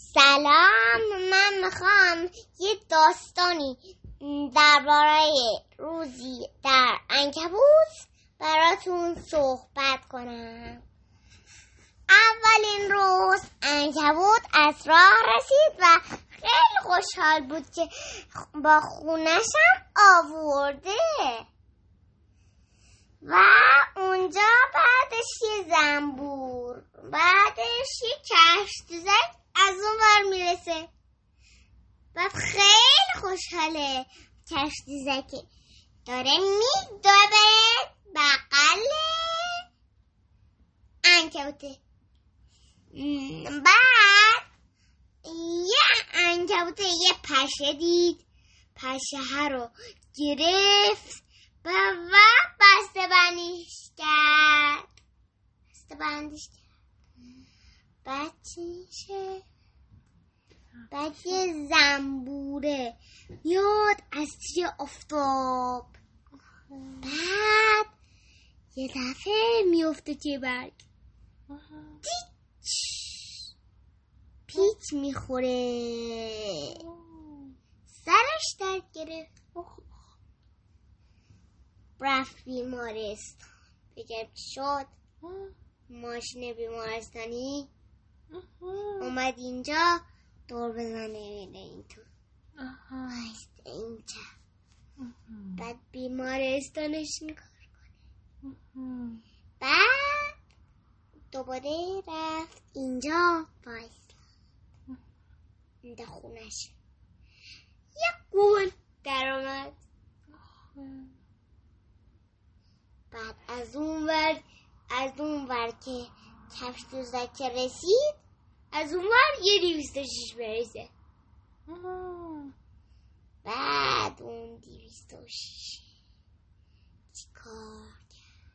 سلام من می‌خوام یه داستانی درباره روزی در انکبوت براتون صحبت کنم. اولین روز انکبوت از راه رسید و خیلی خوشحال بود که با خونشم آورده. و اونجا بعدش یه زنبور بعدش یه کشتزک از اون ور می‌رسه. بعد خیلی خوشحاله کشتزکه داره میدوه بقل انکبوته. بعد یه انکبوته یه پشه دید. پشه ها رو گرفت و بسته بندیش کرد. بسته بندیش کرد. میشه بعد یه زنبوره. میاد از توی افتاب بعد یه دفعه میفته توی برگ. پیچ. می‌خوره. سرش درد گرفت. رفت بیمارستان. بگم چی شد؟ ماشین بیمارستانی. اومد اینجا. دور بزنه میره این تو اینجا. بعد بیمارستانش میکار کنه. بعد دوباره رفت اینجا بایست اینجا خونش. یه گول در اومد. بعد از اون ور از اون ور که کفش دوزک رسید از اون ور یه دیویست و شیش برسه بعد اون دیویست و شیش چیکار کرد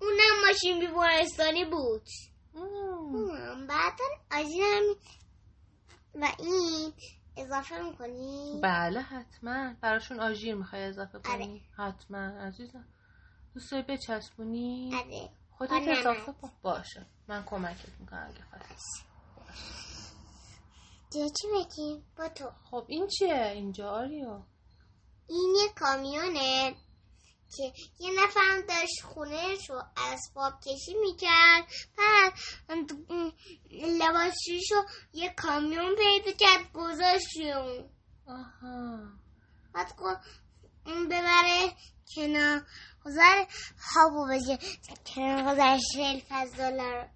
اونم ماشین بیمارستانی بود بعد آجین هم و این اضافه می‌کنی؟ بله حتما براشون آژیر می‌خوای اضافه کنی؟ آره. حتما عزیزم دوست داری بچسبونی؟ آره خودت اضافه. کن باشه. من کمکت می‌کنم اگه خواهی دیگه چی بگیم؟ با تو. خب این چیه؟ اینجا آریو. این یه کامیونه که یه نفرم داشت خونهش رو اسباب کشی می‌کرد. بعد لباسش رو یه کامیون پیدا کرد گذاشت اون. آها. بعد اون ببره کنار گذار هابو بشه کنار شلف از دلار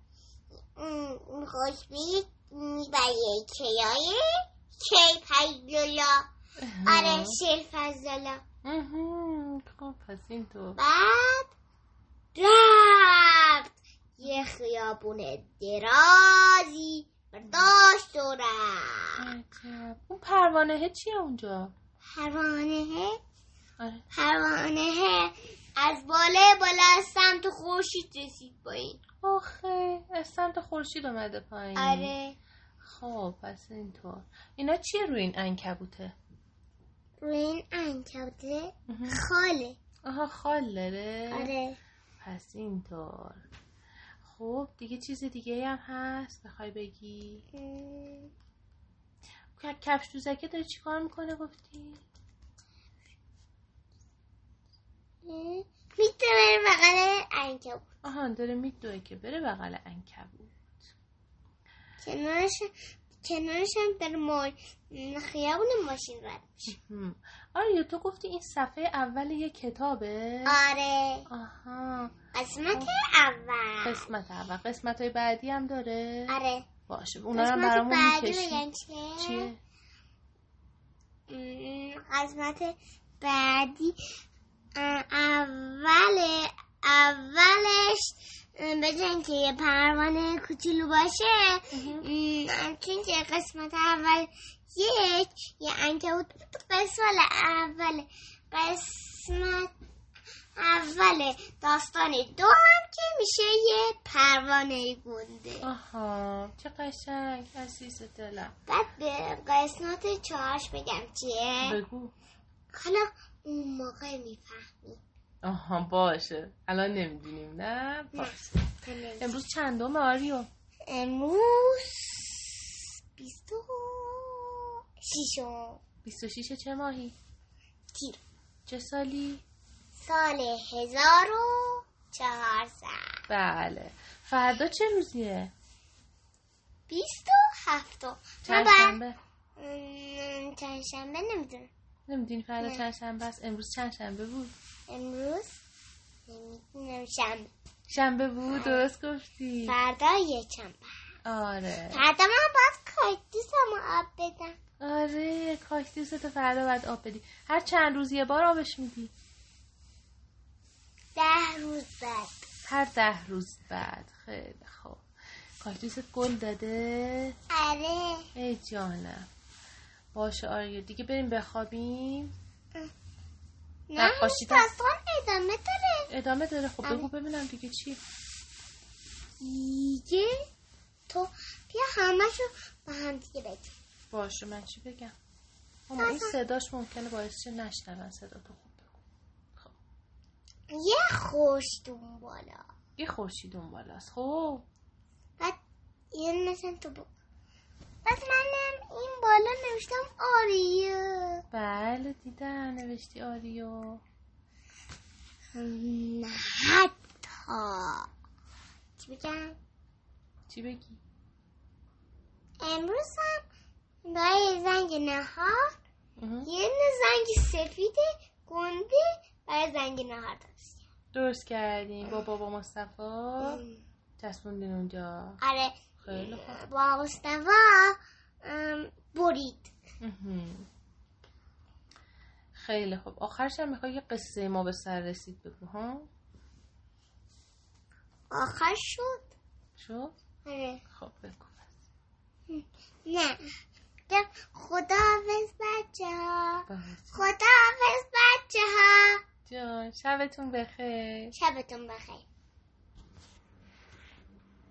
اون خوش بید می‌بره کیای کی پیدولا آره دلار مهم. خب پس این تو. بعد رفت. یه خیابون درازی برداشت و رفت. اون پروانه چیه اونجا؟ پروانه آره. پروانه از بالا بالا از سمت خورشید رسید با این. آخه از سمت خورشید اومده پایین. آره. خب پس اینطور. اینا چیه روی این انکبوته روی این انکبوته. خاله. آها خال داره. آره. پس اینطور. خب دیگه چیز دیگه هم هست؟ بخوای بگی؟ کفش دوزکه داره چیکار می‌کنه؟ گفتی. می‌تونه بره بغل انکبوت. آها داره میدوه که بره بغل انکبوت. کنارش کنارش هم بر ما خیابون ماشین رد میشه. آره تو گفتی این صفحه اول یه کتابه؟ آره. آها. قسمت اول. قسمت اول. قسمت های بعدی هم داره؟ آره. باشه. اونا هم برامون می‌کشی. چیه؟ قسمت بعدی اول اولش به اینکه یه پروانه کوچولو باشه. چون که قسمت اول یک یه انکبوت قسمت اول قسمت اول داستان دو هم که میشه یه پروانه گنده. آها چه قشنگ عزیز دلم. بعد به قسمت چهارش بگم چیه؟ بگو. حالا اون موقع می‌فهمی. آها باشه. الان نمی‌دونیم. نه باشه. امروز چندم آریو؟ امروز شیشم 26 چه ماهی؟ تیر. چه سالی؟ سال هزار و چهارصد. بله. فردا چه روزیه؟ بیست و هفتم من م، چند شنبه نمی‌دونم. نمی‌دونی فردا. چند شنبه است. امروز چند شنبه بود. امروز نمی‌دونم شنبه شنبه بود درست گفتی. فردا یه شنبه آره. فردا من باید کاکتوسمو آب بدم. آره کاکتوس تو فردا باید آب بدی. هر چند روز یه بار آبش میدی. ده روز بعد. هر ده روز بعد. خیلی خوب. کاکتوست گل داده. آره. ای جانم. باشه آره دیگه بریم بخوابیم. نه نقاشی داستان ادامه داره. ادامه داره. خب آره. بگو ببینم دیگه چی. دیگه تو بیا همشو با هم دیگه بگیم. باشه من چی بگم؟ اما این صداش ممکنه باعث شه نشنون صدا تو خوب بگو. خب. یه خوش بالا یه خورشید اون بالاست خب. بعد یه مثلا تو بود بعد منم این بالا نوشتم آریو. بله دیدم نوشتی آریو. نه حتی. چی بگم؟ چی بگی؟ امروز هم برای زنگ نهار. یه نه زنگ سفید گنده برای زنگ نهار درست درست کردیم. با بابا مصطفی. چسبوندین اونجا. آره خیلی خوب. ام، برید. خیلی خوب. آخرش هم می‌خوای یه قصه ما به سر رسید بگو ها؟ آخر شد؟ شد؟ آره. خب بگو. نه. خدا حافظ بچه ها بس. خدا حافظ بچه ها جان شبتون بخیر. شبتون بخیر.